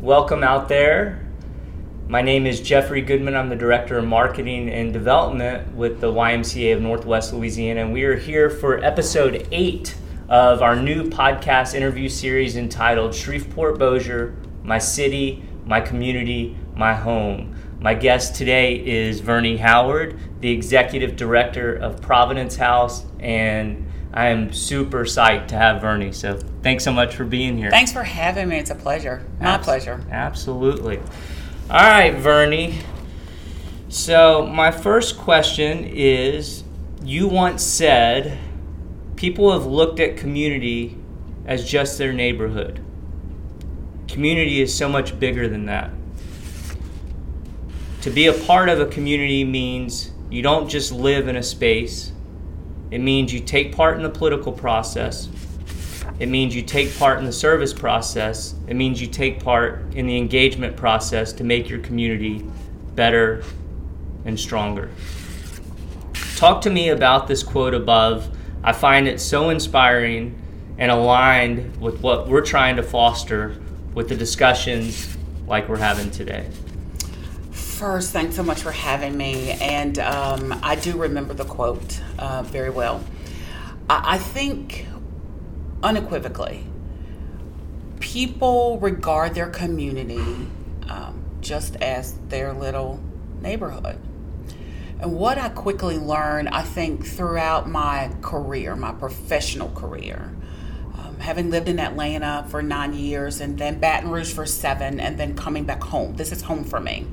welcome out there. My name is Jeffrey Goodman. I'm the Director of Marketing and Development with the YMCA of Northwest Louisiana, and we are here for episode eight of our new podcast interview series entitled Shreveport Bossier My City, My Community, My Home. My guest today is Verni Howard, the Executive Director of Providence House, and I am super psyched to have Verni. So thanks so much for being here. Thanks for having me. It's a pleasure. My Abs- pleasure. Absolutely. All right, Verni. So, my first question is you once said people have looked at community as just their neighborhood. Community is so much bigger than that. To be a part of a community means you don't just live in a space, it means you take part in the political process, it means you take part in the service process. It means you take part in the engagement process to make your community better and stronger. Talk to me about this quote above. I find it so inspiring and aligned with what we're trying to foster with the discussions like we're having today. First, thanks so much for having me. And um, I do remember the quote uh, very well. I, I think unequivocally, people regard their community um, just as their little neighborhood. And what I quickly learned, I think, throughout my career, my professional career, um, having lived in Atlanta for nine years and then Baton Rouge for seven, and then coming back home, this is home for me.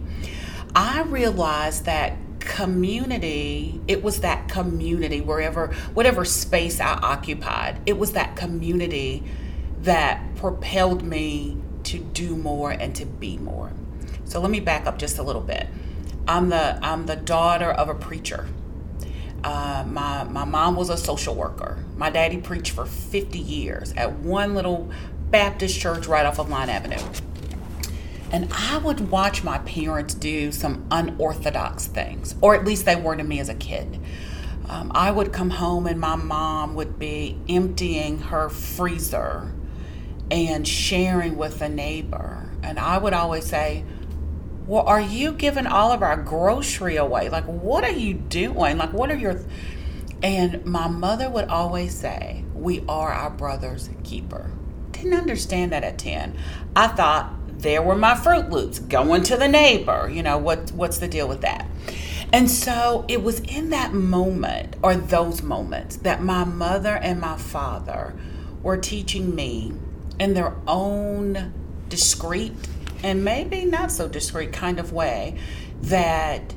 I realized that community it was that community wherever whatever space i occupied it was that community that propelled me to do more and to be more. So let me back up just a little bit. I'm the i'm the daughter of a preacher. Uh, my, my mom was a social worker. My daddy preached for 50 years at one little baptist church right off of line avenue and I would watch my parents do some unorthodox things, or at least they were to me as a kid. Um, I would come home and my mom would be emptying her freezer and sharing with a neighbor. And I would always say, Well, are you giving all of our grocery away? Like, what are you doing? Like, what are your. And my mother would always say, We are our brother's keeper. Didn't understand that at 10. I thought there were my Fruit Loops going to the neighbor. You know, what what's the deal with that? And so it was in that moment or those moments that my mother and my father were teaching me in their own discreet and maybe not so discreet kind of way that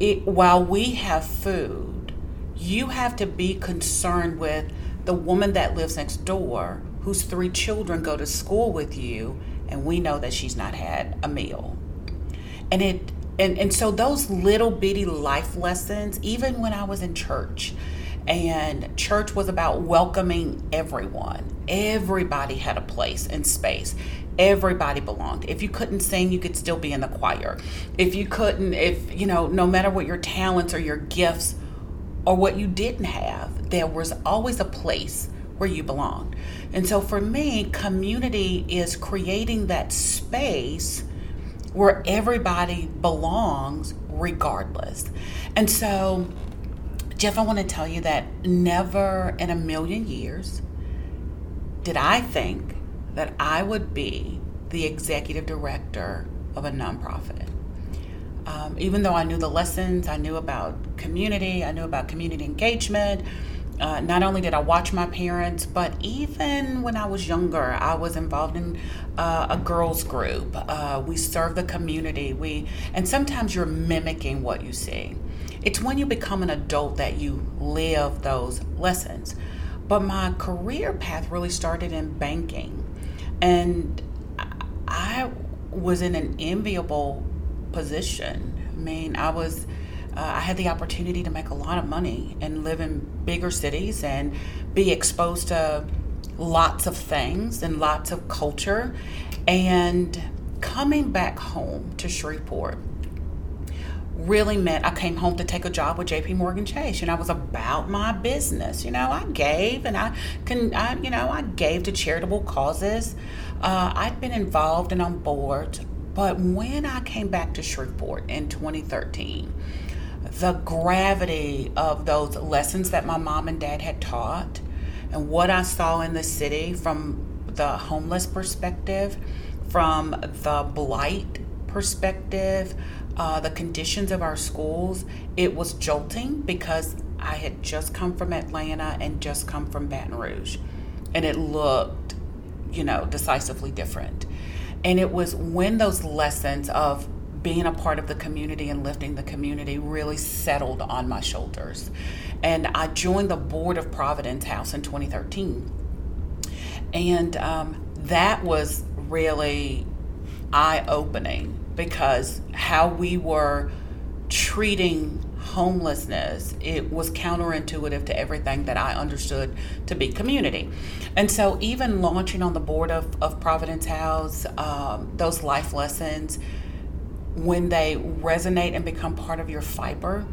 it while we have food, you have to be concerned with the woman that lives next door whose three children go to school with you and we know that she's not had a meal. And it and, and so those little bitty life lessons, even when I was in church, and church was about welcoming everyone. Everybody had a place and space. Everybody belonged. If you couldn't sing, you could still be in the choir. If you couldn't, if you know, no matter what your talents or your gifts or what you didn't have, there was always a place where you belong. And so for me, community is creating that space where everybody belongs regardless. And so, Jeff, I want to tell you that never in a million years did I think that I would be the executive director of a nonprofit. Um, even though I knew the lessons, I knew about community, I knew about community engagement, uh, not only did I watch my parents, but even when I was younger, I was involved in uh, a girls group. Uh, we serve the community. We and sometimes you're mimicking what you see. It's when you become an adult that you live those lessons. But my career path really started in banking, and I was in an enviable position. I mean, I was uh, I had the opportunity to make a lot of money and live in bigger cities and be exposed to lots of things and lots of culture. And coming back home to Shreveport really meant I came home to take a job with JP Morgan Chase. and I was about my business. You know, I gave and I can I you know, I gave to charitable causes. Uh, I'd been involved and on board, but when I came back to Shreveport in 2013, the gravity of those lessons that my mom and dad had taught and what I saw in the city from the homeless perspective, from the blight perspective, uh, the conditions of our schools, it was jolting because I had just come from Atlanta and just come from Baton Rouge. And it looked, you know, decisively different. And it was when those lessons of being a part of the community and lifting the community really settled on my shoulders. And I joined the board of Providence House in 2013. And um, that was really eye opening because how we were treating homelessness it was counterintuitive to everything that i understood to be community and so even launching on the board of, of providence house um, those life lessons when they resonate and become part of your fiber,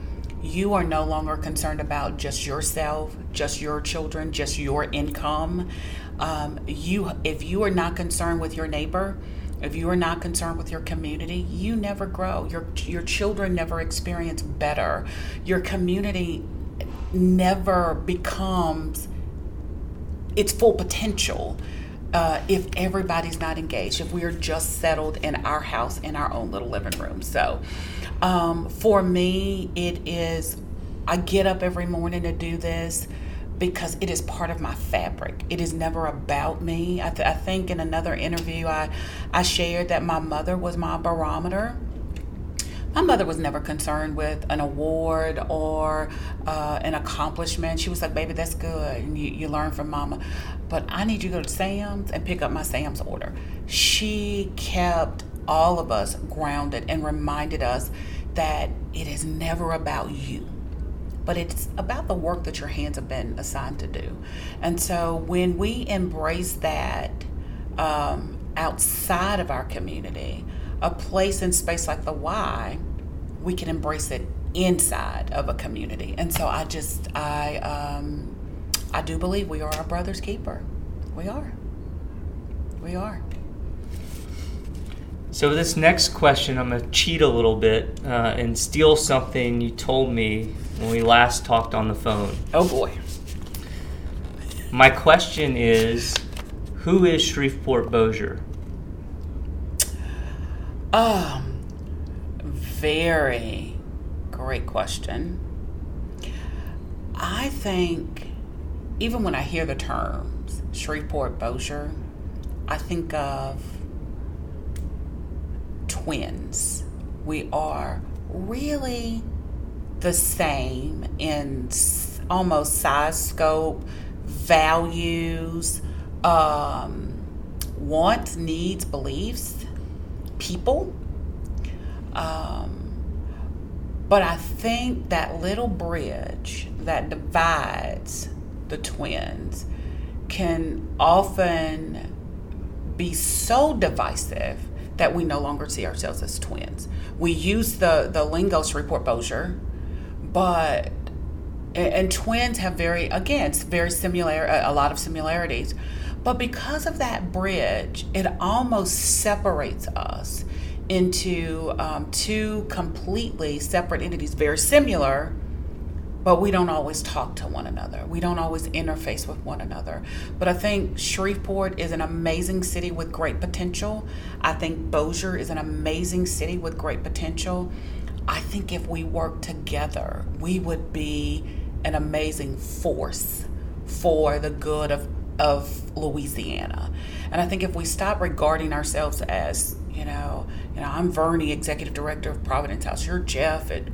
you are no longer concerned about just yourself, just your children, just your income. Um, you, if you are not concerned with your neighbor, if you are not concerned with your community, you never grow. Your your children never experience better. Your community never becomes its full potential uh, if everybody's not engaged, if we are just settled in our house in our own little living room. So, um, for me, it is, I get up every morning to do this because it is part of my fabric. It is never about me. I, th- I think in another interview, I, I shared that my mother was my barometer my mother was never concerned with an award or uh, an accomplishment. She was like, baby, that's good. And you, you learn from mama. But I need you to go to Sam's and pick up my Sam's order. She kept all of us grounded and reminded us that it is never about you but it's about the work that your hands have been assigned to do. And so when we embrace that um, outside of our community, a place and space like the Y, we can embrace it inside of a community. And so I just I um, I do believe we are our brother's keeper. We are. We are. So this next question, I'm gonna cheat a little bit uh, and steal something you told me when we last talked on the phone. Oh boy. My question is, who is Shreveport Bossier? Um, very great question. I think even when I hear the terms Shreveport Bossier, I think of twins. We are really the same in almost size, scope, values, um, wants, needs, beliefs people. Um, but I think that little bridge that divides the twins can often be so divisive that we no longer see ourselves as twins. We use the, the lingo Shreveport Bossier, but and, and twins have very again very similar a lot of similarities but because of that bridge, it almost separates us into um, two completely separate entities, very similar, but we don't always talk to one another. We don't always interface with one another. But I think Shreveport is an amazing city with great potential. I think Bossier is an amazing city with great potential. I think if we work together, we would be an amazing force for the good of of Louisiana. And I think if we stop regarding ourselves as, you know, you know, I'm Verni, executive director of Providence House, you're Jeff, it,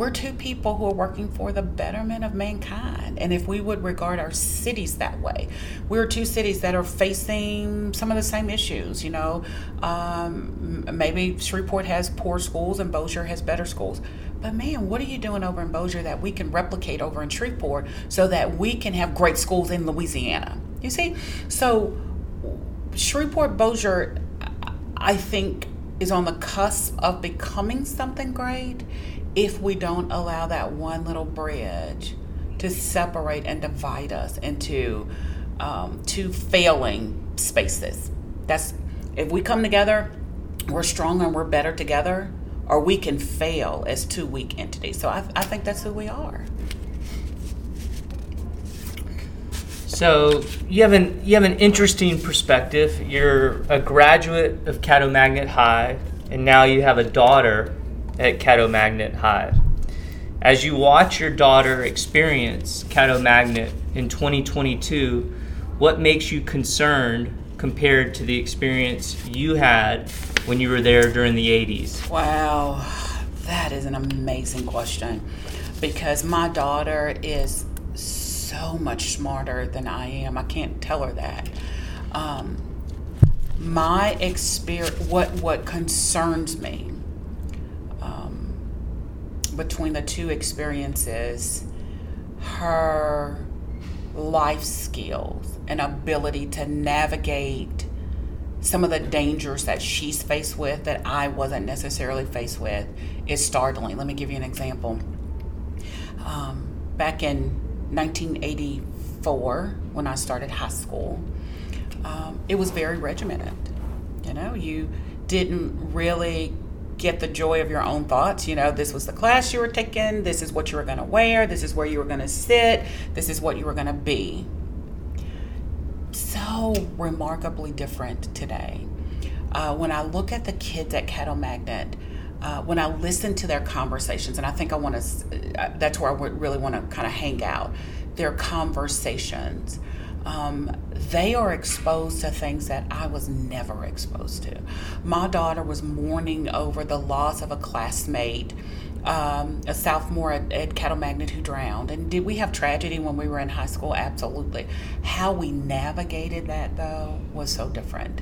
we're two people who are working for the betterment of mankind. And if we would regard our cities that way, we're two cities that are facing some of the same issues. You know, um, maybe Shreveport has poor schools and Bossier has better schools. But man, what are you doing over in Bossier that we can replicate over in Shreveport so that we can have great schools in Louisiana? You see? So Shreveport Bossier, I think, is on the cusp of becoming something great if we don't allow that one little bridge to separate and divide us into um, two failing spaces That's if we come together, we're stronger and we're better together, or we can fail as two weak entities. So I, I think that's who we are. So you have an you have an interesting perspective. You're a graduate of Caddo Magnet High, and now you have a daughter at Caddo Magnet High. As you watch your daughter experience Caddo Magnet in 2022, what makes you concerned compared to the experience you had when you were there during the 80s? Wow, that is an amazing question because my daughter is so much smarter than I am. I can't tell her that. Um, my experience, what what concerns me between the two experiences, her life skills and ability to navigate some of the dangers that she's faced with that I wasn't necessarily faced with is startling. Let me give you an example. Um, back in 1984, when I started high school, um, it was very regimented. You know, you didn't really get the joy of your own thoughts. You know, this was the class you were taking, this is what you were going to wear, this is where you were going to sit, this is what you were going to be. So remarkably different today. Uh, when I look at the kids at Caddo Magnet, uh, when I listen to their conversations, and I think I want to, uh, that's where I would really want to kind of hang out, their conversations um, they are exposed to things that I was never exposed to. My daughter was mourning over the loss of a classmate, um, a sophomore at, at Caddo Magnet who drowned. And did we have tragedy when we were in high school? Absolutely. How we navigated that, though, was so different.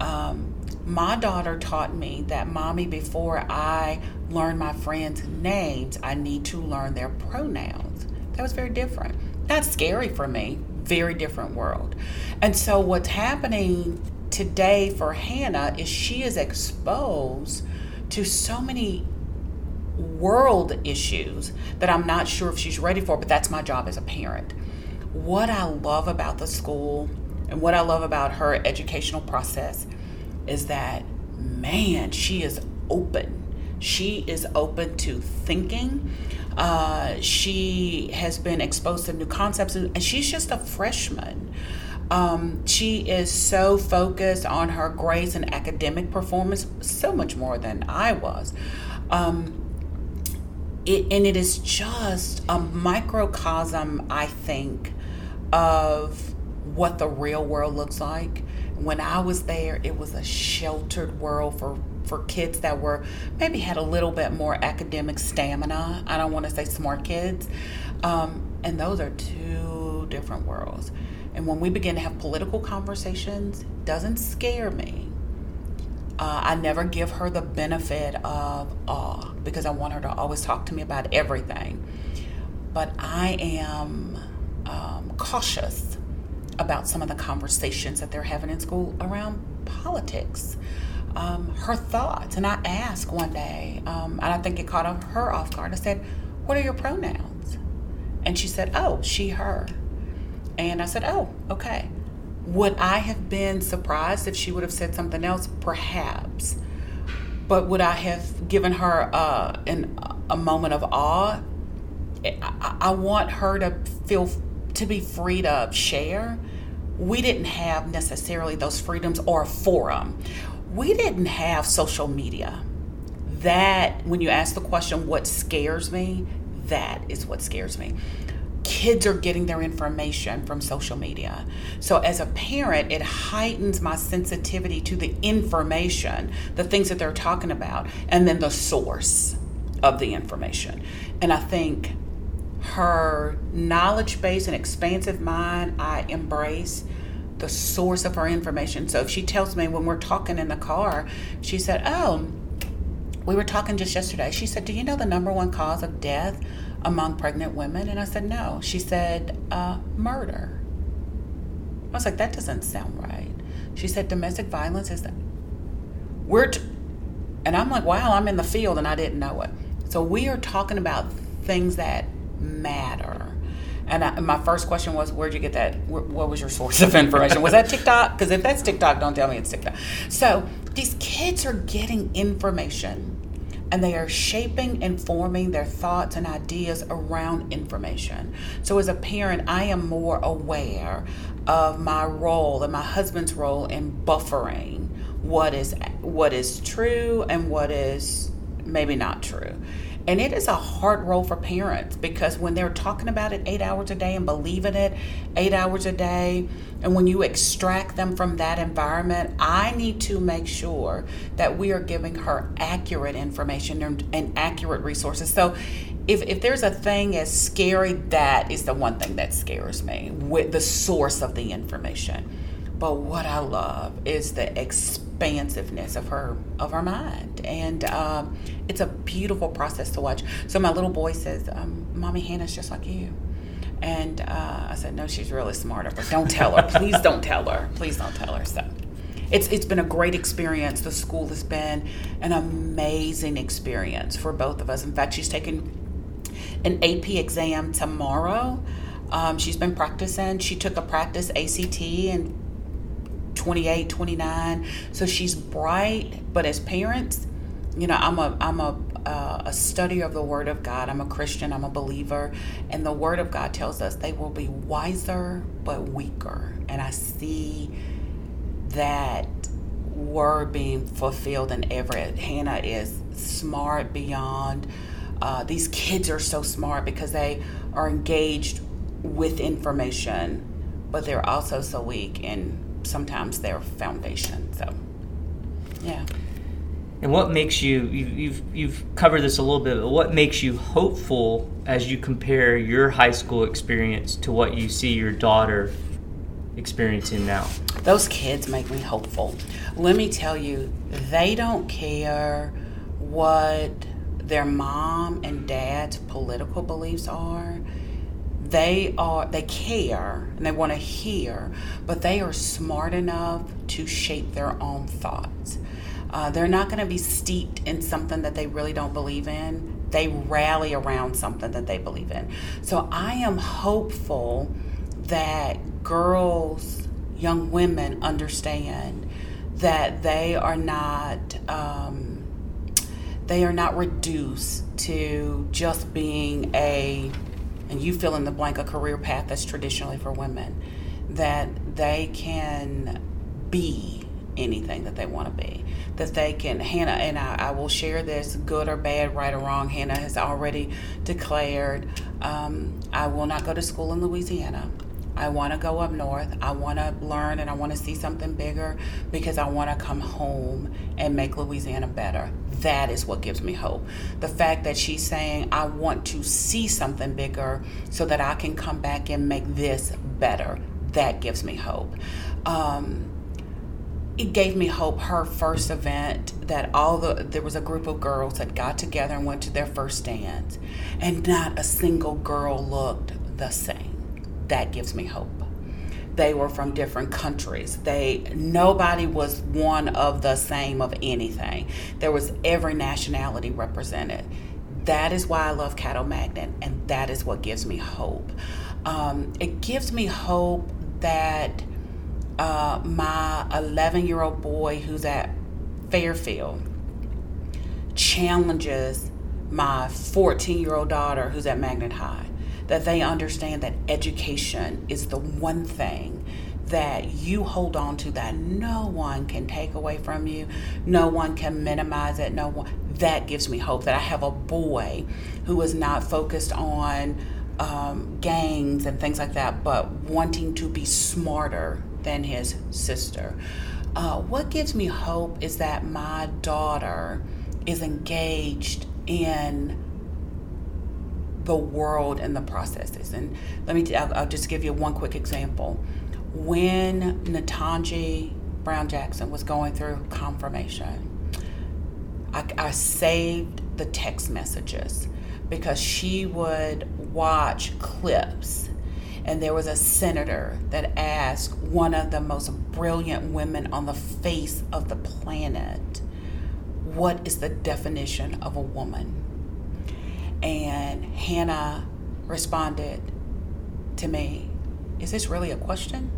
Um, my daughter taught me that, mommy, before I learn my friends' names, I need to learn their pronouns. That was very different. Not scary for me, very different world. And so, what's happening today for Hannah is she is exposed to so many world issues that I'm not sure if she's ready for, but that's my job as a parent. What I love about the school and what I love about her educational process is that, man, she is open. She is open to thinking. Uh, she has been exposed to new concepts, and she's just a freshman. Um, she is so focused on her grades and academic performance, so much more than I was. Um, it, and it is just a microcosm, I think, of what the real world looks like. When I was there, it was a sheltered world for for kids that were maybe had a little bit more academic stamina. I don't want to say smart kids. Um, and those are two different worlds. And when we begin to have political conversations, doesn't scare me. Uh, I never give her the benefit of awe because I want her to always talk to me about everything. But I am um, cautious about some of the conversations that they're having in school around politics um, her thoughts. And I asked one day, um, and I think it caught her off guard. I said, What are your pronouns? And she said, Oh, she, her. And I said, Oh, okay. Would I have been surprised if she would have said something else? Perhaps. But would I have given her uh, an, a moment of awe? I, I want her to feel to be free to share. We didn't have necessarily those freedoms or a forum we didn't have social media. That, when you ask the question, what scares me, that is what scares me. Kids are getting their information from social media. So, as a parent, it heightens my sensitivity to the information, the things that they're talking about, and then the source of the information. And I think her knowledge base and expansive mind, I embrace the source of her information. So if she tells me when we're talking in the car, she said, Oh, we were talking just yesterday. She said, Do you know the number one cause of death among pregnant women? And I said, No. She said, uh, Murder. I was like, That doesn't sound right. She said, Domestic violence is that. We're, t-. and I'm like, Wow, I'm in the field and I didn't know it. So we are talking about things that matter. And I, my first question was, where'd you get that? What was your source of information? Was that TikTok? Because if that's TikTok, don't tell me it's TikTok. So these kids are getting information and they are shaping and forming their thoughts and ideas around information. So, as a parent, I am more aware of my role and my husband's role in buffering what is what is true and what is maybe not true. And it is a hard role for parents because when they're talking about it eight hours a day and believing it eight hours a day, and when you extract them from that environment, I need to make sure that we are giving her accurate information and, and accurate resources. So if, if there's a thing as scary, that is the one thing that scares me with the source of the information. But what I love is the expansiveness of her of her mind, and um, it's a beautiful process to watch. So my little boy says, um, "Mommy Hannah's just like you," and uh, I said, "No, she's really smarter, but don't tell her. Please don't tell her. Please don't tell her." So it's it's been a great experience. The school has been an amazing experience for both of us. In fact, she's taking an AP exam tomorrow. Um, she's been practicing. She took a practice ACT and 28, 29. So she's bright, but as parents, you know, I'm a I'm a uh, a study of the Word of God. I'm a Christian. I'm a believer, and the Word of God tells us they will be wiser but weaker. And I see that word being fulfilled in Everett. Hannah is smart beyond. Uh, these kids are so smart because they are engaged with information, but they're also so weak in sometimes their foundation. So, yeah. And what makes you you've, you've you've covered this a little bit, but what makes you hopeful as you compare your high school experience to what you see your daughter experiencing now? Those kids make me hopeful. Let me tell you, they don't care what their mom and dad's political beliefs are they are they care and they want to hear but they are smart enough to shape their own thoughts. Uh, they're not going to be steeped in something that they really don't believe in. They rally around something that they believe in. So i am hopeful that girls young women understand that they are not um, they are not reduced to just being a and you fill in the blank a career path that's traditionally for women, that they can be anything that they want to be. That they can, Hannah, and I, I will share this good or bad, right or wrong. Hannah has already declared, um, I will not go to school in Louisiana. I want to go up north. I want to learn and I want to see something bigger because I want to come home and make Louisiana better. That is what gives me hope. The fact that she's saying, I want to see something bigger so that I can come back and make this better. That gives me hope. Um, it gave me hope her first event that all the there was a group of girls that got together and went to their first dance and not a single girl looked the same that gives me hope. They were from different countries. They nobody was one of the same of anything. There was every nationality represented. That is why I love Caddo Magnet, and that is what gives me hope. Um, it gives me hope that uh, my 11 year old boy who's at Fairfield challenges my 14 year old daughter who's at Magnet High that they understand that education is the one thing that you hold on to that no one can take away from you, no one can minimize it, no one. That gives me hope that I have a boy who is not focused on um, gangs and things like that, but wanting to be smarter than his sister. Uh, what gives me hope is that my daughter is engaged in the world and the processes. And let me, I'll, I'll just give you one quick example. When Ketanji Brown Jackson was going through confirmation, I, I saved the text messages because she would watch clips and there was a senator that asked one of the most brilliant women on the face of the planet, What is the definition of a woman? And Hannah responded, to me, is this really a question?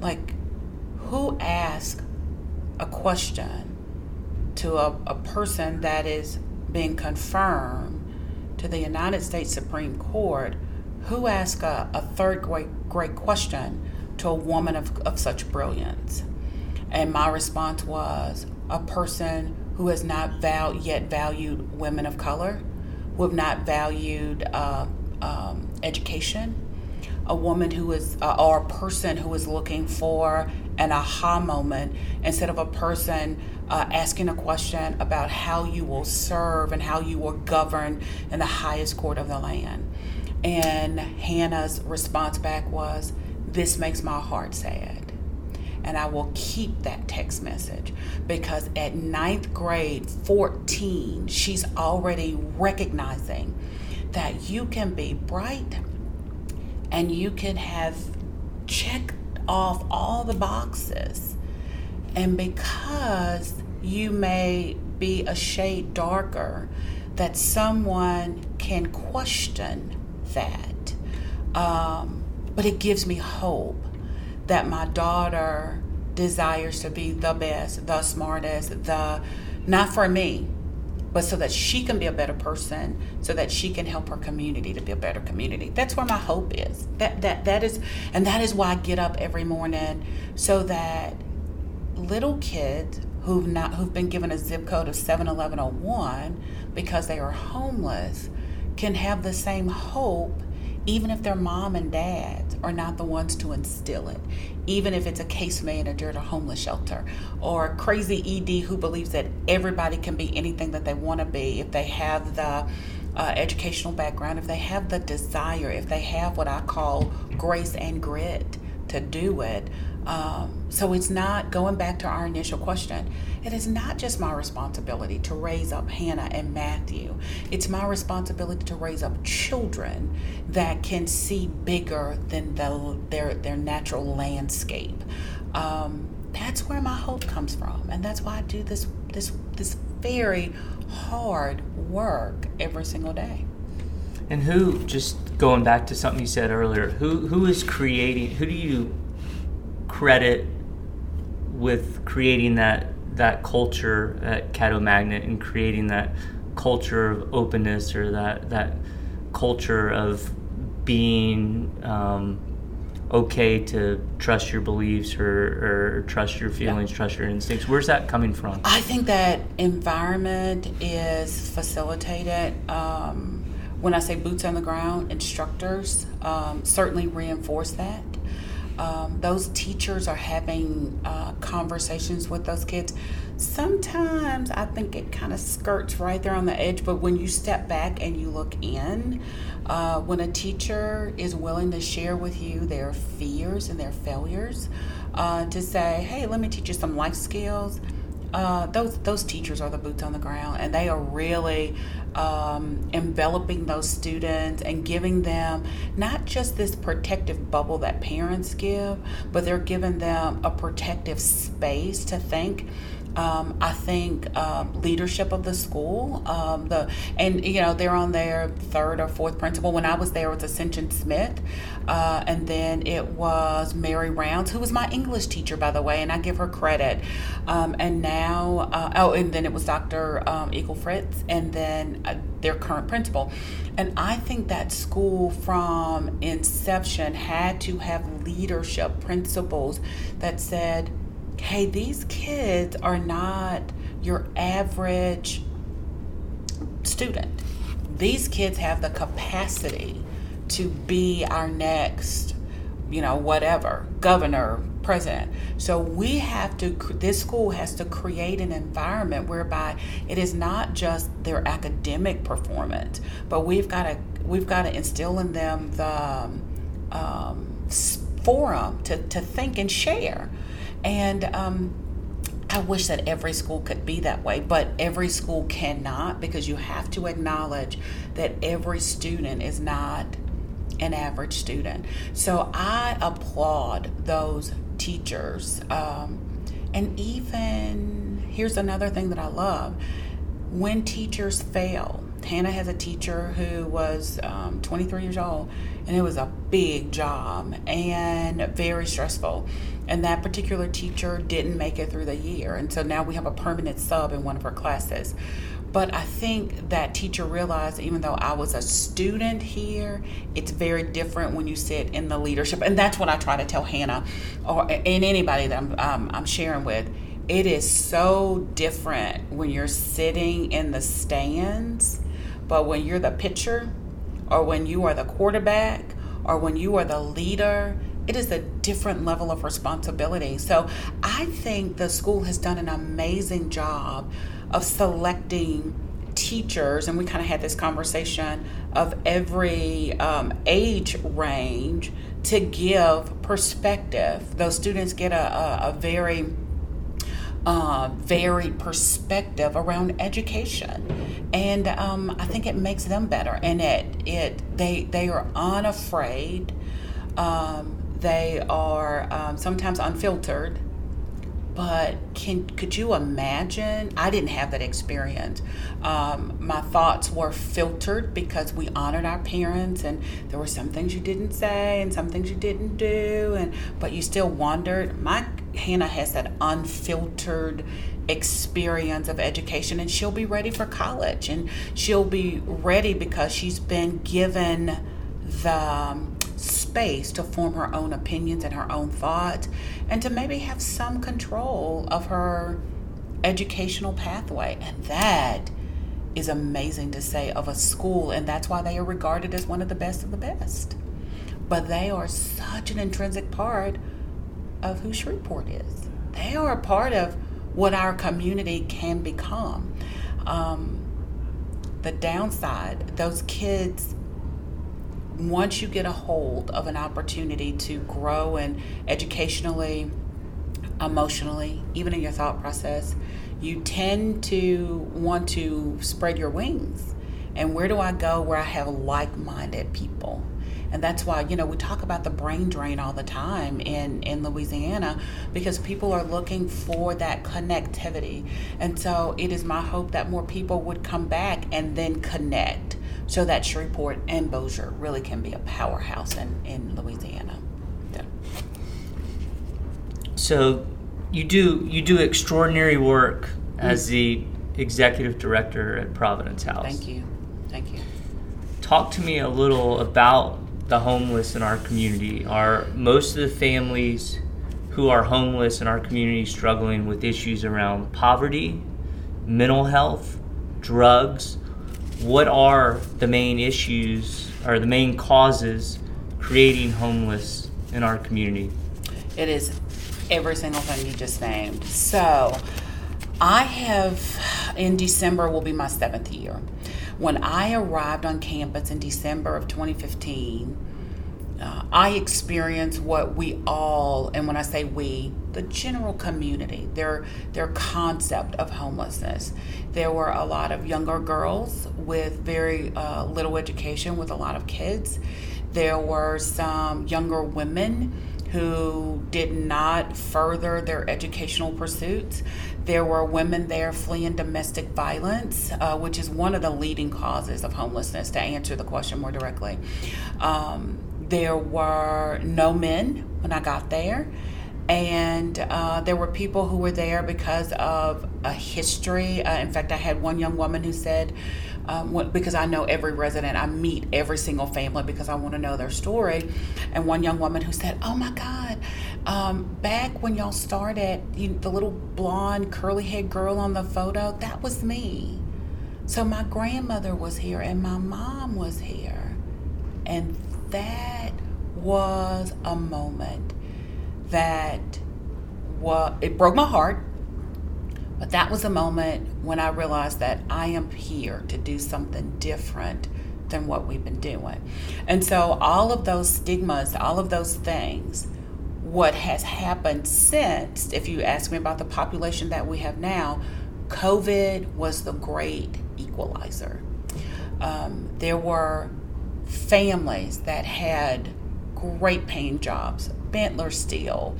Like, who asks a question to a, a person that is being confirmed to the United States Supreme Court? Who asks a, a third great, grade question to a woman of, of such brilliance? And my response was a person who has not val- yet valued women of color, who have not valued uh, um, education, a woman who is, uh, or a person who is looking for an aha moment instead of a person uh, asking a question about how you will serve and how you will govern in the highest court of the land. And Hannah's response back was, This makes my heart sad and I will keep that text message because at ninth grade, 14, she's already recognizing that you can be bright and you can have checked off all the boxes. And because you may be a shade darker, that someone can question that. Um, but it gives me hope that my daughter desires to be the best, the smartest, the not for me, but so that she can be a better person, so that she can help her community to be a better community. That's where my hope is. That that that is and that is why I get up every morning so that little kids who've not who've been given a zip code of 71101 because they are homeless can have the same hope even if their mom and dad are not the ones to instill it, even if it's a case manager at a homeless shelter or a crazy ED who believes that everybody can be anything that they want to be if they have the uh, educational background, if they have the desire, if they have what I call grace and grit to do it. Um, so it's not going back to our initial question. It is not just my responsibility to raise up Hannah and Matthew. It's my responsibility to raise up children that can see bigger than the, their their natural landscape. Um, that's where my hope comes from, and that's why I do this this this very hard work every single day. And who, just going back to something you said earlier, who who is creating? Who do you credit with creating that that culture at Caddo Magnet and creating that culture of openness or that that culture of being um, okay to trust your beliefs or, or trust your feelings, yeah. trust your instincts. Where's that coming from? I think that environment is facilitated. Um, when I say boots on the ground, instructors um, certainly reinforce that um, those teachers are having uh, conversations with those kids, sometimes I think it kind of skirts right there on the edge. But when you step back and you look in, uh, when a teacher is willing to share with you their fears and their failures, uh, to say, hey, let me teach you some life skills. Uh, those those teachers are the boots on the ground, and they are really um, enveloping those students and giving them not just this protective bubble that parents give, but they're giving them a protective space to think. Um, I think um, leadership of the school, um, the and you know they're on their third or fourth principal. When I was there, it was Ascension Smith, uh, and then it was Mary Rounds, who was my English teacher, by the way, and I give her credit. Um, and now, uh, oh, and then it was Dr. Um, Eagle Fritz, and then uh, their current principal. And I think that school from inception had to have leadership principles that said hey, these kids are not your average student. These kids have the capacity to be our next, you know, whatever, governor, president. So we have to, this school has to create an environment whereby it is not just their academic performance, but we've got to, we've got to instill in them the um, forum to, to think and share. And um, I wish that every school could be that way, but every school cannot because you have to acknowledge that every student is not an average student. So I applaud those teachers. Um, and even here's another thing that I love when teachers fail, Hannah has a teacher who was um, 23 years old, and it was a big job and very stressful. And that particular teacher didn't make it through the year. And so now we have a permanent sub in one of her classes. But I think that teacher realized, even though I was a student here, it's very different when you sit in the leadership. And that's what I try to tell Hannah or and anybody that I'm, um, I'm sharing with. It is so different when you're sitting in the stands, but when you're the pitcher, or when you are the quarterback, or when you are the leader, it is a different level of responsibility. So I think the school has done an amazing job of selecting teachers, and we kind of had this conversation of every um, age range to give perspective. Those students get a, a, a very uh, varied perspective around education, and um, I think it makes them better. And it it they they are unafraid. Um, they are um, sometimes unfiltered but can could you imagine i didn't have that experience um, my thoughts were filtered because we honored our parents and there were some things you didn't say and some things you didn't do and but you still wondered my hannah has that unfiltered experience of education and she'll be ready for college and she'll be ready because she's been given the um, space to form her own opinions and her own thoughts and to maybe have some control of her educational pathway. And that is amazing to say of a school, and that's why they are regarded as one of the best of the best. But they are such an intrinsic part of who Shreveport is. They are a part of what our community can become. Um, the downside, those kids once you get a hold of an opportunity to grow and educationally, emotionally, even in your thought process, you tend to want to spread your wings. And where do I go where I have like minded people? And that's why, you know, we talk about the brain drain all the time in, in Louisiana because people are looking for that connectivity. And so it is my hope that more people would come back and then connect so that Shreveport and Bossier really can be a powerhouse in, in Louisiana. Yeah. So you do you do extraordinary work as the executive director at Providence House. Thank you. Thank you. Talk to me a little about the homeless in our community. Are most of the families who are homeless in our community struggling with issues around poverty, mental health, drugs, what are the main issues or the main causes creating homeless in our community? It is every single thing you just named. So, I have in December will be my seventh year. When I arrived on campus in December of 2015, uh, I experienced what we all, and when I say we, the general community, their their concept of homelessness. There were a lot of younger girls with very uh, little education, with a lot of kids. There were some younger women who did not further their educational pursuits. There were women there fleeing domestic violence, uh, which is one of the leading causes of homelessness, to answer the question more directly. Um, there were no men when I got there. And uh, there were people who were there because of a history. Uh, in fact, I had one young woman who said, um, what, because I know every resident, I meet every single family because I want to know their story. And one young woman who said, Oh my God, um, back when y'all started, you, the little blonde, curly haired girl on the photo, that was me. So my grandmother was here and my mom was here. And that was a moment that was it broke my heart but that was a moment when i realized that i am here to do something different than what we've been doing. And so all of those stigmas all of those things what has happened since if you ask me about the population that we have now covid was the great equalizer. Um, there were families that had great paying jobs, Benteler Steel,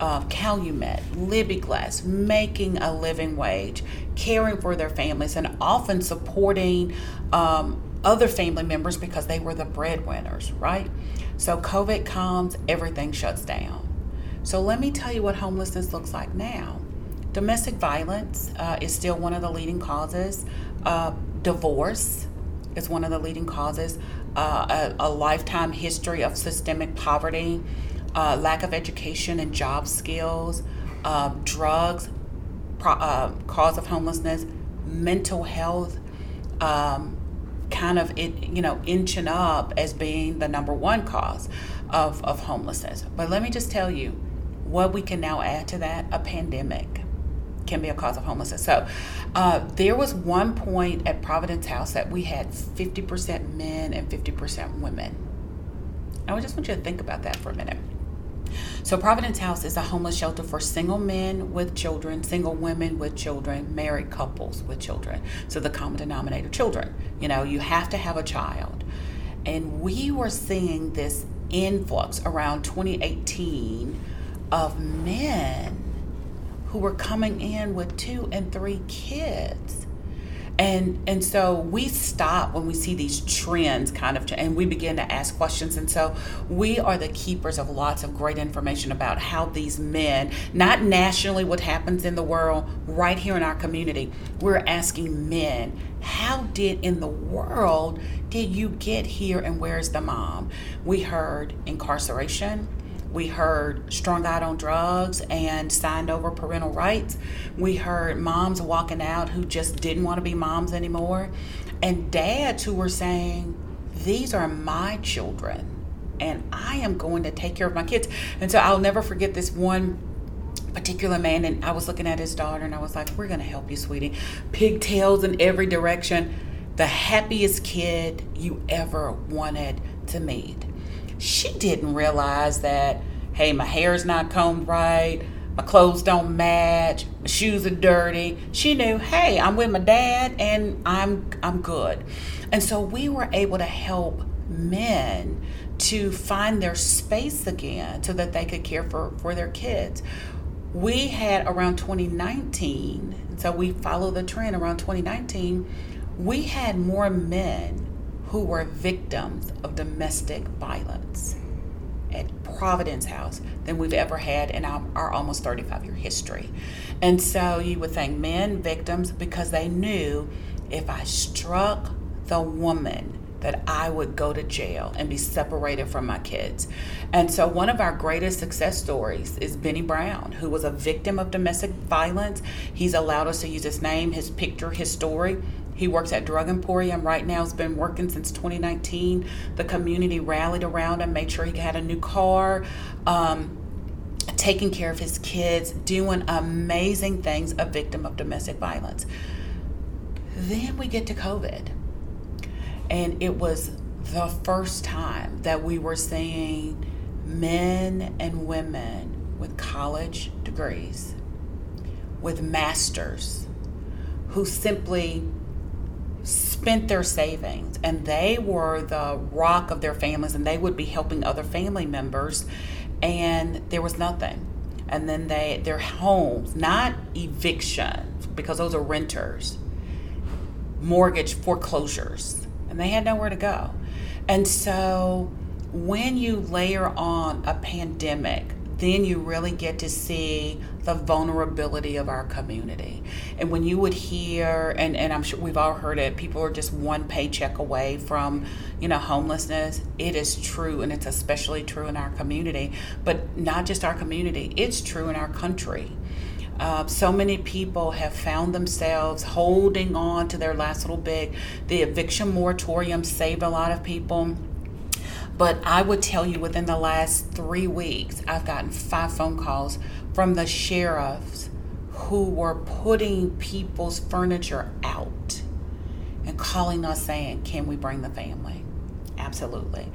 uh, Calumet, Libbey Glass, making a living wage, caring for their families and often supporting um, other family members because they were the breadwinners, right? So COVID comes, everything shuts down. So let me tell you what homelessness looks like now. Domestic violence uh, is still one of the leading causes. Uh, divorce is one of the leading causes. Uh, a, a, lifetime history of systemic poverty, uh, lack of education and job skills, uh, drugs, pro- uh, cause of homelessness, mental health, um, kind of it, you know inching up as being the number one cause of, of homelessness. But let me just tell you what we can now add to that: a pandemic can be a cause of homelessness. So uh, there was one point at Providence House that we had 50% men and 50% women. I just want you to think about that for a minute. So, Providence House is a homeless shelter for single men with children, single women with children, married couples with children. So, the common denominator, children. You know, you have to have a child. And we were seeing this influx around 2018 of men who were coming in with two and three kids and and so we stop when we see these trends kind of and we begin to ask questions. And so we are the keepers of lots of great information about how these men not nationally what happens in the world right here in our community we're asking men how did in the world did you get here and where's the mom? We heard incarceration we heard strung out on drugs and signed over parental rights. We heard moms walking out who just didn't want to be moms anymore. And dads who were saying, These are my children and I am going to take care of my kids. And so I'll never forget this one particular man and I was looking at his daughter and I was like, We're gonna help you, sweetie. Pigtails in every direction. The happiest kid you ever wanted to meet she didn't realize that, hey, my hair's not combed right, my clothes don't match, my shoes are dirty. She knew, hey, I'm with my dad and I'm I'm good. And so we were able to help men to find their space again so that they could care for, for their kids. We had around 2019, so we follow the trend around 2019, we had more men who were victims of domestic violence at Providence House than we've ever had in our, our, almost 35 year history. And so you would think men victims because they knew if I struck the woman that I would go to jail and be separated from my kids. And so one of our greatest success stories is Benny Brown, who was a victim of domestic violence. He's allowed us to use his name, his picture, his story he works at Drug Emporium right now, He's been working since 2019. The community rallied around him, made sure he had a new car. Um, taking care of his kids, doing amazing things, a victim of domestic violence. Then we get to COVID. And it was the first time that we were seeing men and women with college degrees, with masters, who simply spent their savings and they were the rock of their families and they would be helping other family members and there was nothing. And then they their homes not eviction because those are renters mortgage foreclosures and they had nowhere to go. And so when you layer on a pandemic then you really get to see the vulnerability of our community. And when you would hear, and, and I'm sure we've all heard it, people are just one paycheck away from, you know, homelessness. It is true, and it's especially true in our community, but not just our community, it's true in our country. Uh, so many people have found themselves holding on to their last little bit. The eviction moratorium saved a lot of people but I would tell you within the last three weeks, I've gotten five phone calls from the sheriffs who were putting people's furniture out and calling us saying, Can we bring the family? Absolutely.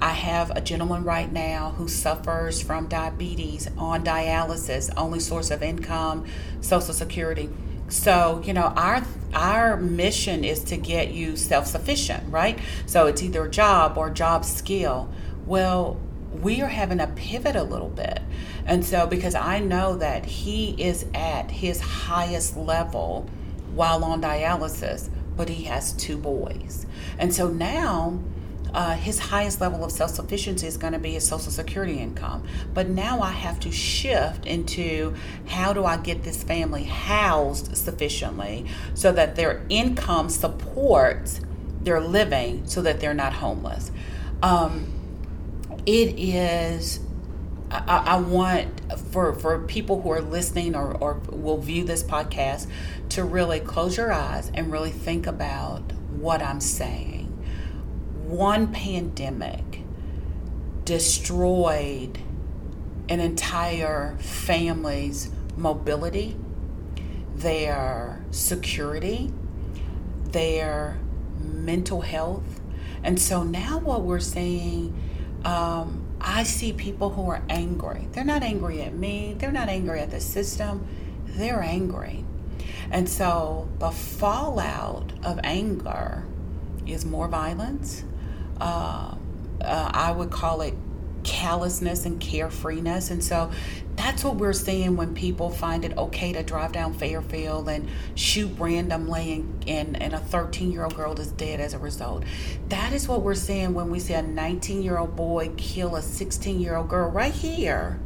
I have a gentleman right now who suffers from diabetes on dialysis, only source of income, Social Security. So, you know, our our mission is to get you self-sufficient, right? So it's either a job or job skill. Well, we are having to pivot a little bit. And so because I know that he is at his highest level while on dialysis, but he has two boys. And so now uh, his highest level of self sufficiency is going to be his Social Security income. But now I have to shift into how do I get this family housed sufficiently so that their income supports their living so that they're not homeless. Um, it is I, I, want for for people who are listening or, or will view this podcast to really close your eyes and really think about what I'm saying. One pandemic destroyed an entire family's mobility, their security, their mental health. And so now what we're seeing um, I see people who are angry. They're not angry at me, they're not angry at the system, they're angry. And so the fallout of anger is more violence. Uh, uh, I would call it callousness and carefreeness. And so that's what we're seeing when people find it okay to drive down Fairfield and shoot randomly, and, and, and a 13 year old girl is dead as a result. That is what we're seeing when we see a 19 year old boy kill a 16 year old girl right here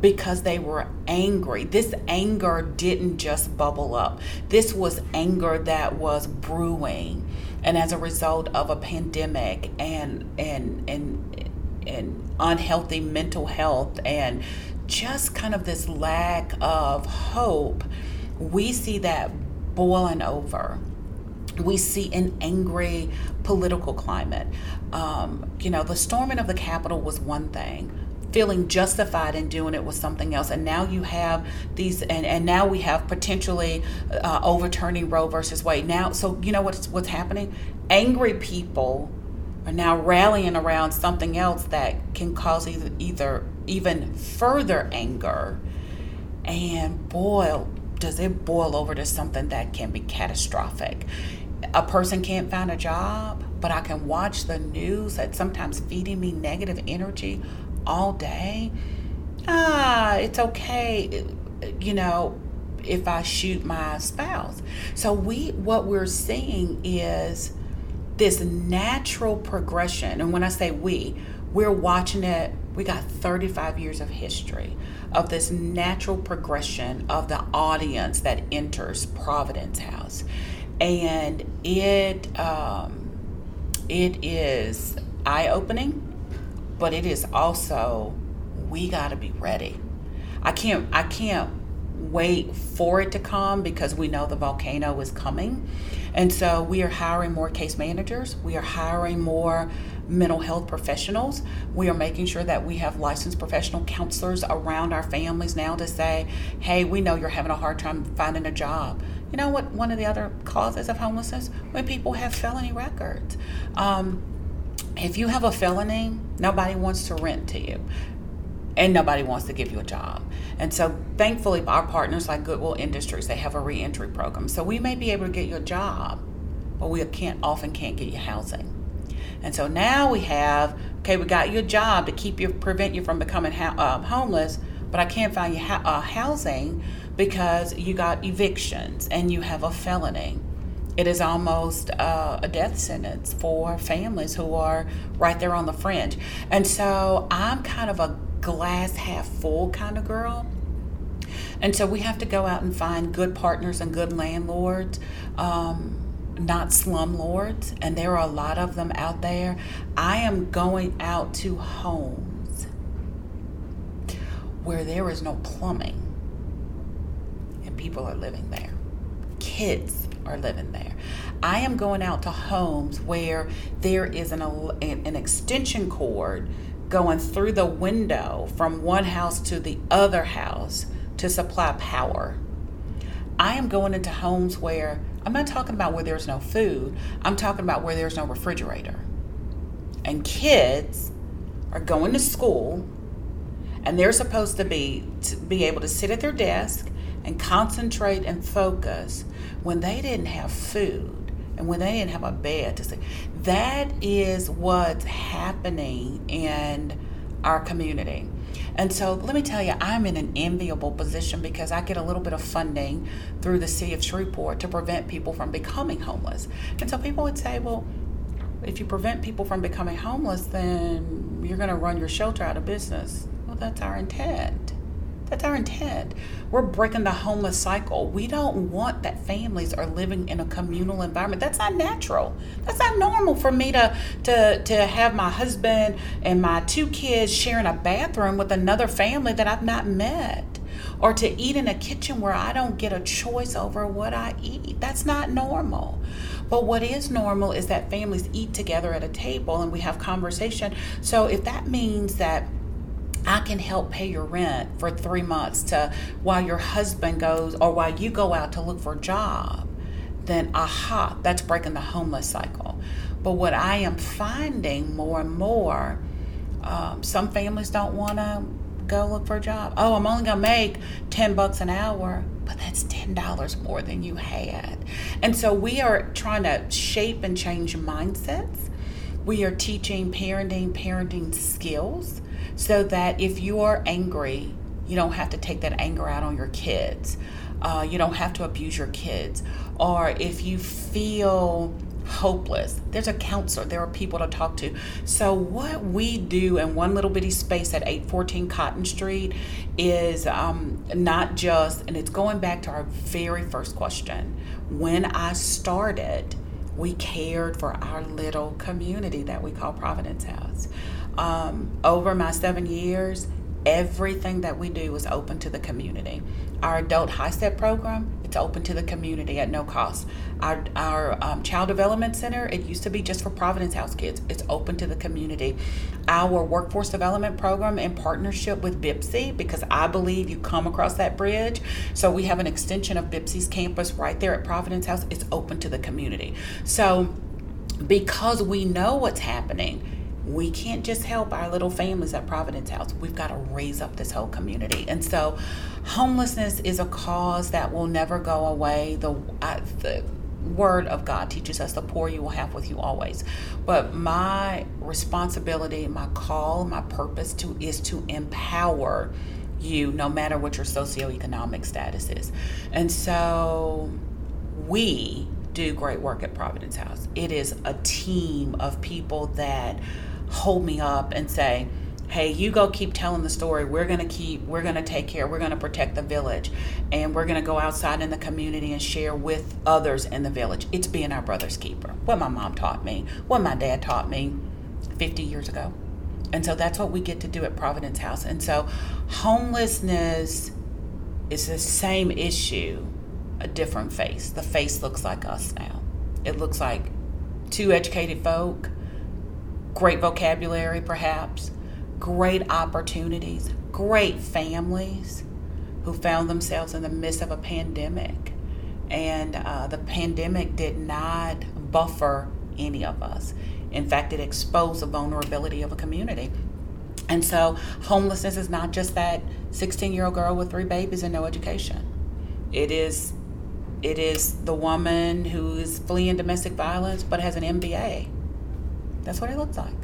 because they were angry. This anger didn't just bubble up, this was anger that was brewing. And as a result of a pandemic and and and and unhealthy mental health and just kind of this lack of hope, we see that boiling over. We see an angry political climate. Um, you know, the storming of the Capitol was one thing, feeling justified in doing it was something else and now you have these and, and now we have potentially uh, overturning roe versus wade now so you know what's what's happening angry people are now rallying around something else that can cause either, either even further anger. And boil does it boil over to something that can be catastrophic. A person can't find a job but i can watch the news that's sometimes feeding me negative energy all day. Ah it's okay you know if i shoot my spouse. So we what we're seeing is this natural progression. And when I say we, we're watching it, we got 35 years of history of this natural progression of the audience that enters Providence House. And it, um, it is eye opening, but it is also, we got to be ready. I can't, I can't wait for it to come because we know the volcano is coming. And so we are hiring more case managers, we are hiring more mental health professionals. We are making sure that we have licensed professional counselors around our families now to say, hey, we know you're having a hard time finding a job. You know what? One of the other causes of homelessness when people have felony records. Um, if you have a felony, nobody wants to rent to you and nobody wants to give you a job. And so, thankfully, our partners like Goodwill Industries, they have a reentry program. So we may be able to get you a job, but we can't often can't get you housing. And so now we have okay, we got you a job to keep you prevent you from becoming ha- uh, homeless, but I can't find you ha- uh, housing because you got evictions and you have a felony. It is almost uh, a death sentence for families who are right there on the fringe. And so I'm kind of a glass half full kind of girl. And so we have to go out and find good partners and good landlords, um, not slumlords. And there are a lot of them out there. I am going out to homes where there is no plumbing and people are living there. Kids are living there. I am going out to homes where there is an, an extension cord going through the window from one house to the other house to supply power. I am going into homes where I'm not talking about where there's no food, I'm talking about where there's no refrigerator. And kids are going to school and they're supposed to be to be able to sit at their desk and concentrate and focus when they didn't have food and when they didn't have a bed to sleep. That is what's happening in our community. And so let me tell you, I'm in an enviable position because I get a little bit of funding through the city of Shreveport to prevent people from becoming homeless. And so people would say, well, if you prevent people from becoming homeless, then you're going to run your shelter out of business. Well, that's our intent. That's our intent. We're breaking the homeless cycle. We don't want that families are living in a communal environment. That's not natural. That's not normal for me to to to have my husband and my two kids sharing a bathroom with another family that I've not met. Or to eat in a kitchen where I don't get a choice over what I eat. That's not normal. But what is normal is that families eat together at a table and we have conversation. So if that means that I can help pay your rent for three months to while your husband goes or while you go out to look for a job, then aha, that's breaking the homeless cycle. But what I am finding more and more, um, some families don't want to go look for a job. Oh, I'm only gonna make ten bucks an hour, but that's ten dollars more than you had. And so we are trying to shape and change mindsets. We are teaching parenting, parenting skills so that if you are angry, you don't have to take that anger out on your kids. Uh, you don't have to abuse your kids. Or if you feel hopeless, there's a counselor, there are people to talk to. So, what we do in one little bitty space at 814 Cotton Street is um, not just, and it's going back to our very first question. When I started, we cared for our little community that we call Providence House um, over my seven years, everything that we do is open to the community. Our adult high step program, it's open to the community at no cost. Our, our um, child development center, it used to be just for Providence House kids. It's open to the community. Our workforce development program in partnership with BIPSI, because I believe you come across that bridge. So we have an extension of BIPSI's campus right there at Providence House. It's open to the community. So because we know what's happening, we can't just help our little families at Providence House. We've got to raise up this whole community. And so, homelessness is a cause that will never go away. The, I, the word of God teaches us the poor you will have with you always. But my responsibility, my call, my purpose to is to empower you no matter what your socioeconomic status is. And so we do great work at Providence House. It is a team of people that hold me up and say, hey you go keep telling the story. We're going to keep we're going to take care we're going to protect the village and we're going to go outside in the community and share with others in the village. It's being our brother's keeper. What my mom taught me what my dad taught me 50 years ago. And so that's what we get to do at providence house. And so homelessness is the same issue a different face. The face looks like us now. It looks like two educated folk great vocabulary, perhaps, great opportunities, great families who found themselves in the midst of a pandemic. And uh, the pandemic did not buffer any of us. In fact, it exposed the vulnerability of a community. And so, homelessness is not just that 16 year old girl with three babies and no education. It is, it is the woman who is fleeing domestic violence but has an MBA that's what it looks like.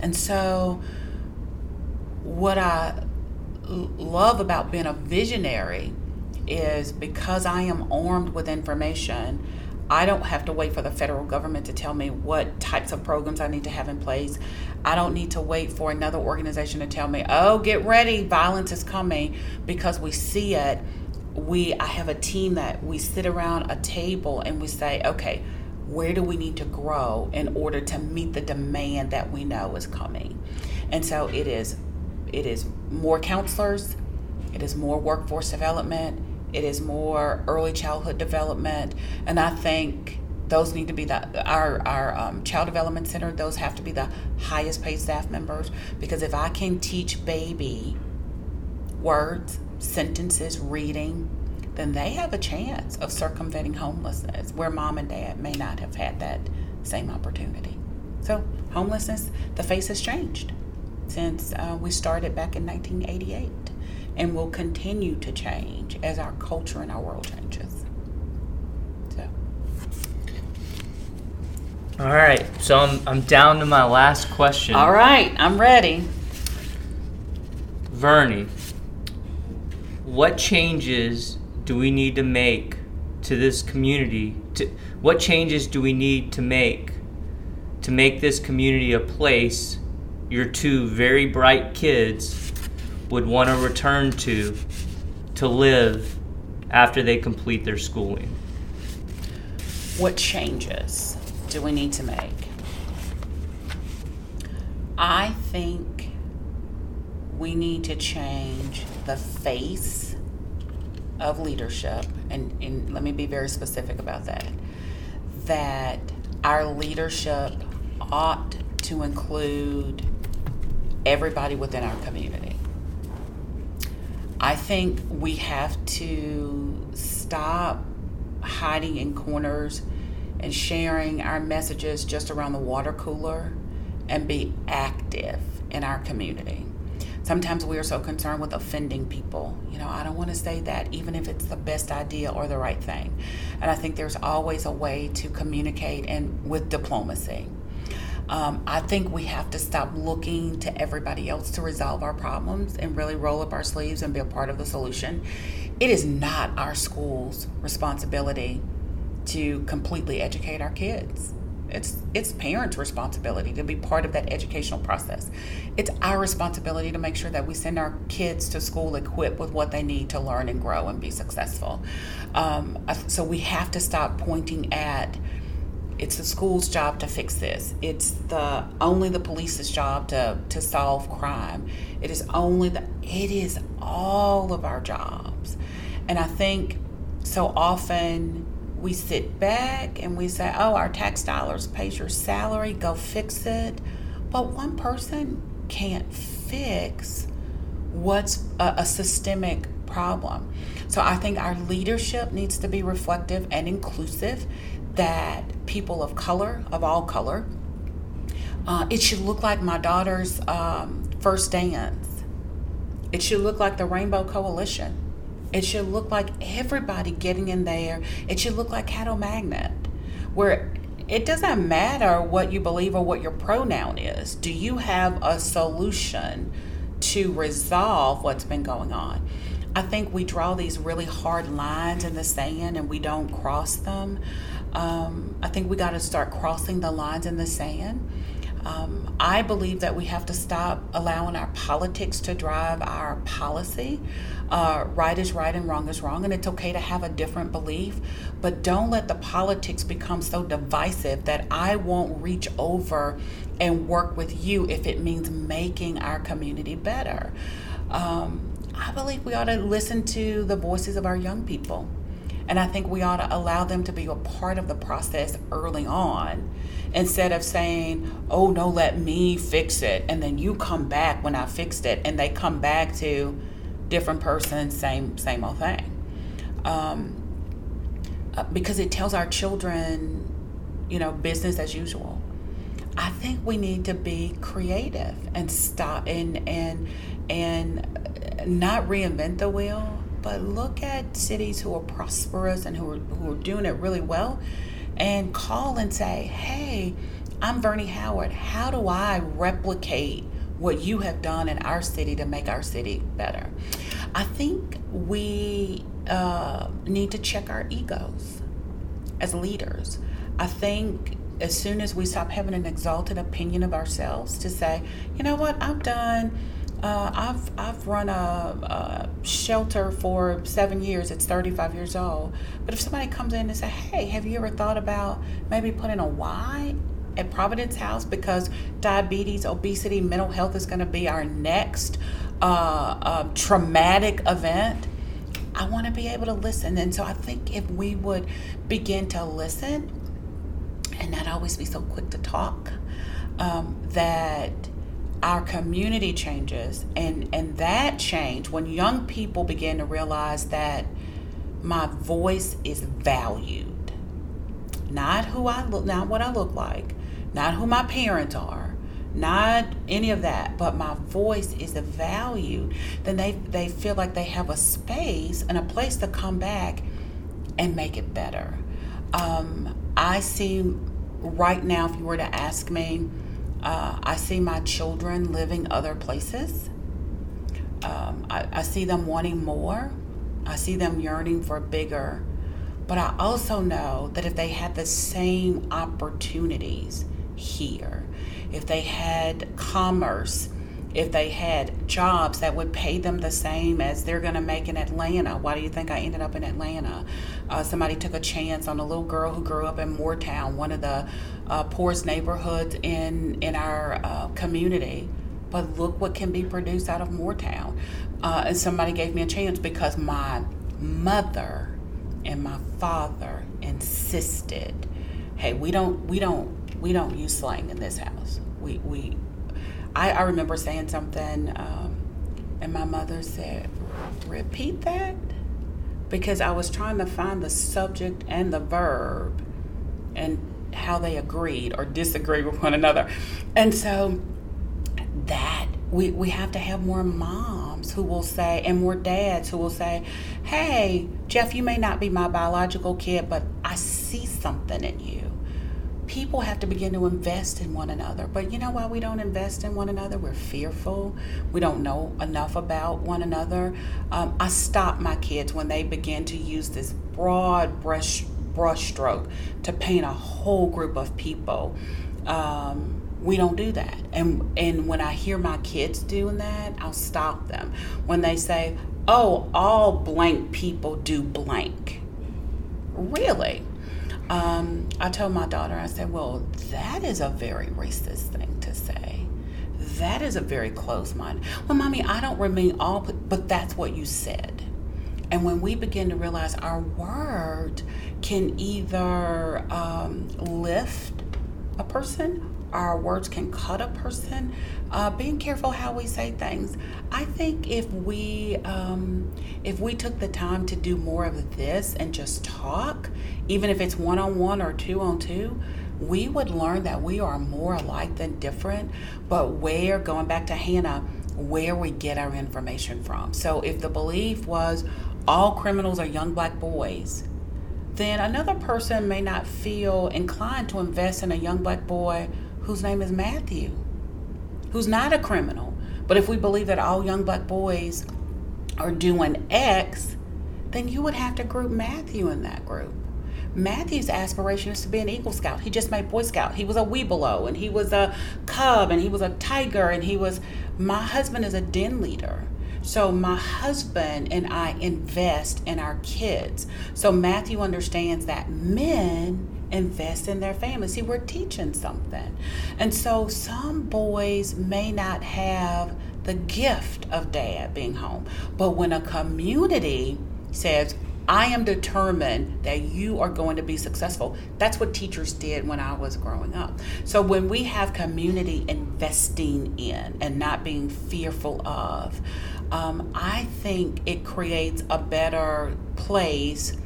And so, what I love about being a visionary is because I am armed with information, I don't have to wait for the federal government to tell me what types of programs I need to have in place. I don't need to wait for another organization to tell me, "Oh, get ready, violence is coming," because we see it. We I have a team that we sit around a table and we say, "Okay, where do we need to grow in order to meet the demand that we know is coming? And so it is it is more counselors it is more workforce development it is more early childhood development. And i think those need to be the our our um, child development center those have to be the highest paid staff members. Because if i can teach baby words sentences reading then they have a chance of circumventing homelessness where mom and dad may not have had that same opportunity. So, homelessness, the face has changed since uh, we started back in 1988 and will continue to change as our culture and our world changes. So. All right, so I'm, I'm down to my last question. All right, I'm ready. Verni, what changes do we need to make to this community? To, what changes do we need to make to make this community a place your two very bright kids would want to return to to live after they complete their schooling? What changes do we need to make? I think we need to change the face of leadership, and, and let me be very specific about that. That our leadership ought to include everybody within our community. I think we have to stop hiding in corners and sharing our messages just around the water cooler and be active in our community. Sometimes we are so concerned with offending people. You know, I don't want to say that, even if it's the best idea or the right thing. And I think there's always a way to communicate and with diplomacy. Um, I think we have to stop looking to everybody else to resolve our problems and really roll up our sleeves and be a part of the solution. It is not our school's responsibility to completely educate our kids. It's it's parents' responsibility to be part of that educational process. It's our responsibility to make sure that we send our kids to school equipped with what they need to learn and grow and be successful. Um, so we have to stop pointing at it's the school's job to fix this. It's the only the police's job to to solve crime. It is only the it is all of our jobs. And I think so often we sit back and we say, "Oh, our tax dollars pays your salary, go fix it." But one person can't fix what's a, a systemic problem. So I think our leadership needs to be reflective and inclusive that people of color, of all color, uh, it should look like my daughter's um, first dance. It should look like the Rainbow Coalition. It should look like everybody getting in there. It should look like Caddo Magnet, where it doesn't matter what you believe or what your pronoun is. Do you have a solution to resolve what's been going on? I think we draw these really hard lines in the sand and we don't cross them. Um, I think we got to start crossing the lines in the sand. Um, I believe that we have to stop allowing our politics to drive our policy. Uh, right is right and wrong is wrong, and it's okay to have a different belief, but don't let the politics become so divisive that I won't reach over and work with you if it means making our community better. Um, I believe we ought to listen to the voices of our young people. And I think we ought to allow them to be a part of the process early on instead of saying, oh, no, let me fix it. And then you come back when I fixed it. And they come back to different person, same, same old thing. Um, uh, because it tells our children, you know, business as usual. I think we need to be creative and stop and and and not reinvent the wheel, but look at cities who are prosperous and who are, who are doing it really well and call and say, hey, I'm Verni Howard. How do I replicate what you have done in our city to make our city better? I think we uh, need to check our egos as leaders. I think as soon as we stop having an exalted opinion of ourselves to say, you know what, I've done uh, I've I've run a, a, shelter for seven years. It's 35 years old. But if somebody comes in and say, "Hey, have you ever thought about maybe putting a Y at Providence House because diabetes, obesity, mental health is going to be our next uh, uh, traumatic event?" I want to be able to listen, and so I think if we would begin to listen and not always be so quick to talk, um, that our community changes and and that change when young people begin to realize that my voice is valued not who i look not what i look like not who my parents are not any of that but my voice is valued then they they feel like they have a space and a place to come back and make it better. Um, i see right now if you were to ask me uh, I see my children living other places um, I, I see them wanting more. I see them yearning for bigger. But I also know that if they had the same opportunities here, if they had commerce, if they had jobs that would pay them the same as they're going to make in Atlanta. Why do you think I ended up in Atlanta? Uh, somebody took a chance on a little girl who grew up in Mooretown, one of the uh, poorest neighborhoods in in our uh, community. But look what can be produced out of Mooretown. Uh, and somebody gave me a chance because my mother and my father insisted, "Hey, we don't we don't we don't use slang in this house. We we I, I remember saying something, um, and my mother said, Repeat that? Because I was trying to find the subject and the verb and how they agreed or disagreed with one another. And so that we, we have to have more moms who will say, and more dads who will say, Hey, Jeff, you may not be my biological kid, but I see something in you people have to begin to invest in one another. But you know why we don't invest in one another? We're fearful. We don't know enough about one another. Um, I stop my kids when they begin to use this broad brush brushstroke to paint a whole group of people. Um, we don't do that. And and when I hear my kids doing that, I'll stop them. When they say, "Oh, all blank people do blank." Really? Um, I told my daughter, I said, Well, that is a very racist thing to say. That is a very closed mind. Well, mommy, I don't remain all, but that's what you said. And when we begin to realize our word can either um, lift a person our words can cut a person. Uh, being careful how we say things. I think if we um, if we took the time to do more of this and just talk, even if it's one on one or two on two, we would learn that we are more alike than different. But where going back to Hannah, where we get our information from. So if the belief was all criminals are young black boys, then another person may not feel inclined to invest in a young black boy whose name is Matthew, who's not a criminal. But if we believe that all young black boys are doing X, then you would have to group Matthew in that group. Matthew's aspiration is to be an Eagle Scout. He just made Boy Scout. He was a Webelo and he was a Cub and he was a Tiger and he was. My husband is a den leader. So my husband and I invest in our kids. So Matthew understands that men invest in their family. See, we're teaching something. And so some boys may not have the gift of dad being home. But when a community says, I am determined that you are going to be successful. That's what teachers did when I was growing up. So when we have community investing in and not being fearful of, um, I think it creates a better place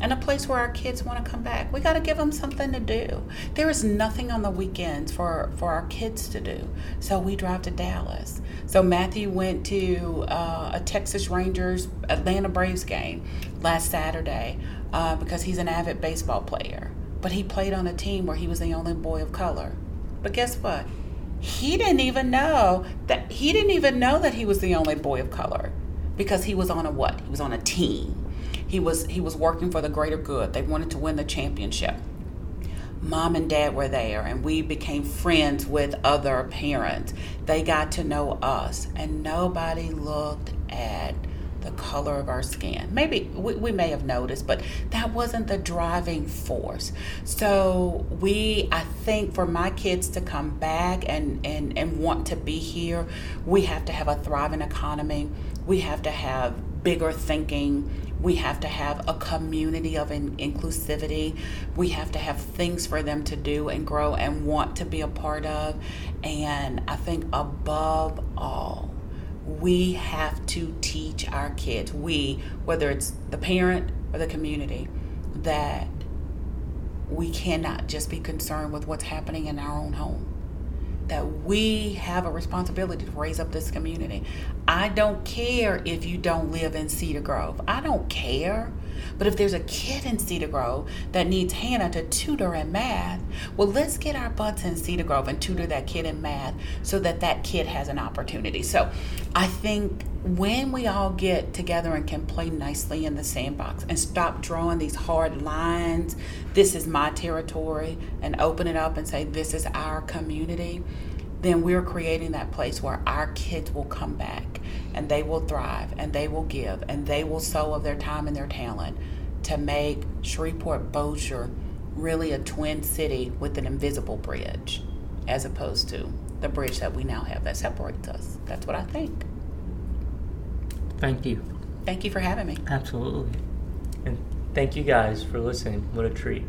and a place where our kids want to come back. We got to give them something to do. There is nothing on the weekends for for our kids to do, so we drive to Dallas. So Matthew went to uh, a Texas Rangers Atlanta Braves game last Saturday uh, because he's an avid baseball player. But he played on a team where he was the only boy of color. But guess what? He didn't even know that he didn't even know that he was the only boy of color because he was on a what? He was on a team he was he was working for the greater good. They wanted to win the championship. Mom and dad were there, and we became friends with other parents. They got to know us, and nobody looked at the color of our skin. Maybe we, we may have noticed, but that wasn't the driving force. So we, I think for my kids to come back and, and, and want to be here, we have to have a thriving economy. We have to have bigger thinking we have to have a community of in- inclusivity. We have to have things for them to do and grow and want to be a part of. And I think above all, we have to teach our kids, we, whether it's the parent or the community, that we cannot just be concerned with what's happening in our own home that we have a responsibility to raise up this community. I don't care if you don't live in Cedar Grove. I don't care. But if there's a kid in Cedar Grove that needs Hannah to tutor in math, well, let's get our butts in Cedar Grove and tutor that kid in math so that that kid has an opportunity. So I think when we all get together and can play nicely in the sandbox and stop drawing these hard lines, this is my territory, and open it up and say, this is our community, then we're creating that place where our kids will come back and they will thrive and they will give and they will sow of their time and their talent to make Shreveport Bossier really a twin city with an invisible bridge as opposed to the bridge that we now have that separates us. That's what I think. Thank you. Thank you for having me. Absolutely. And thank you guys for listening. What a treat.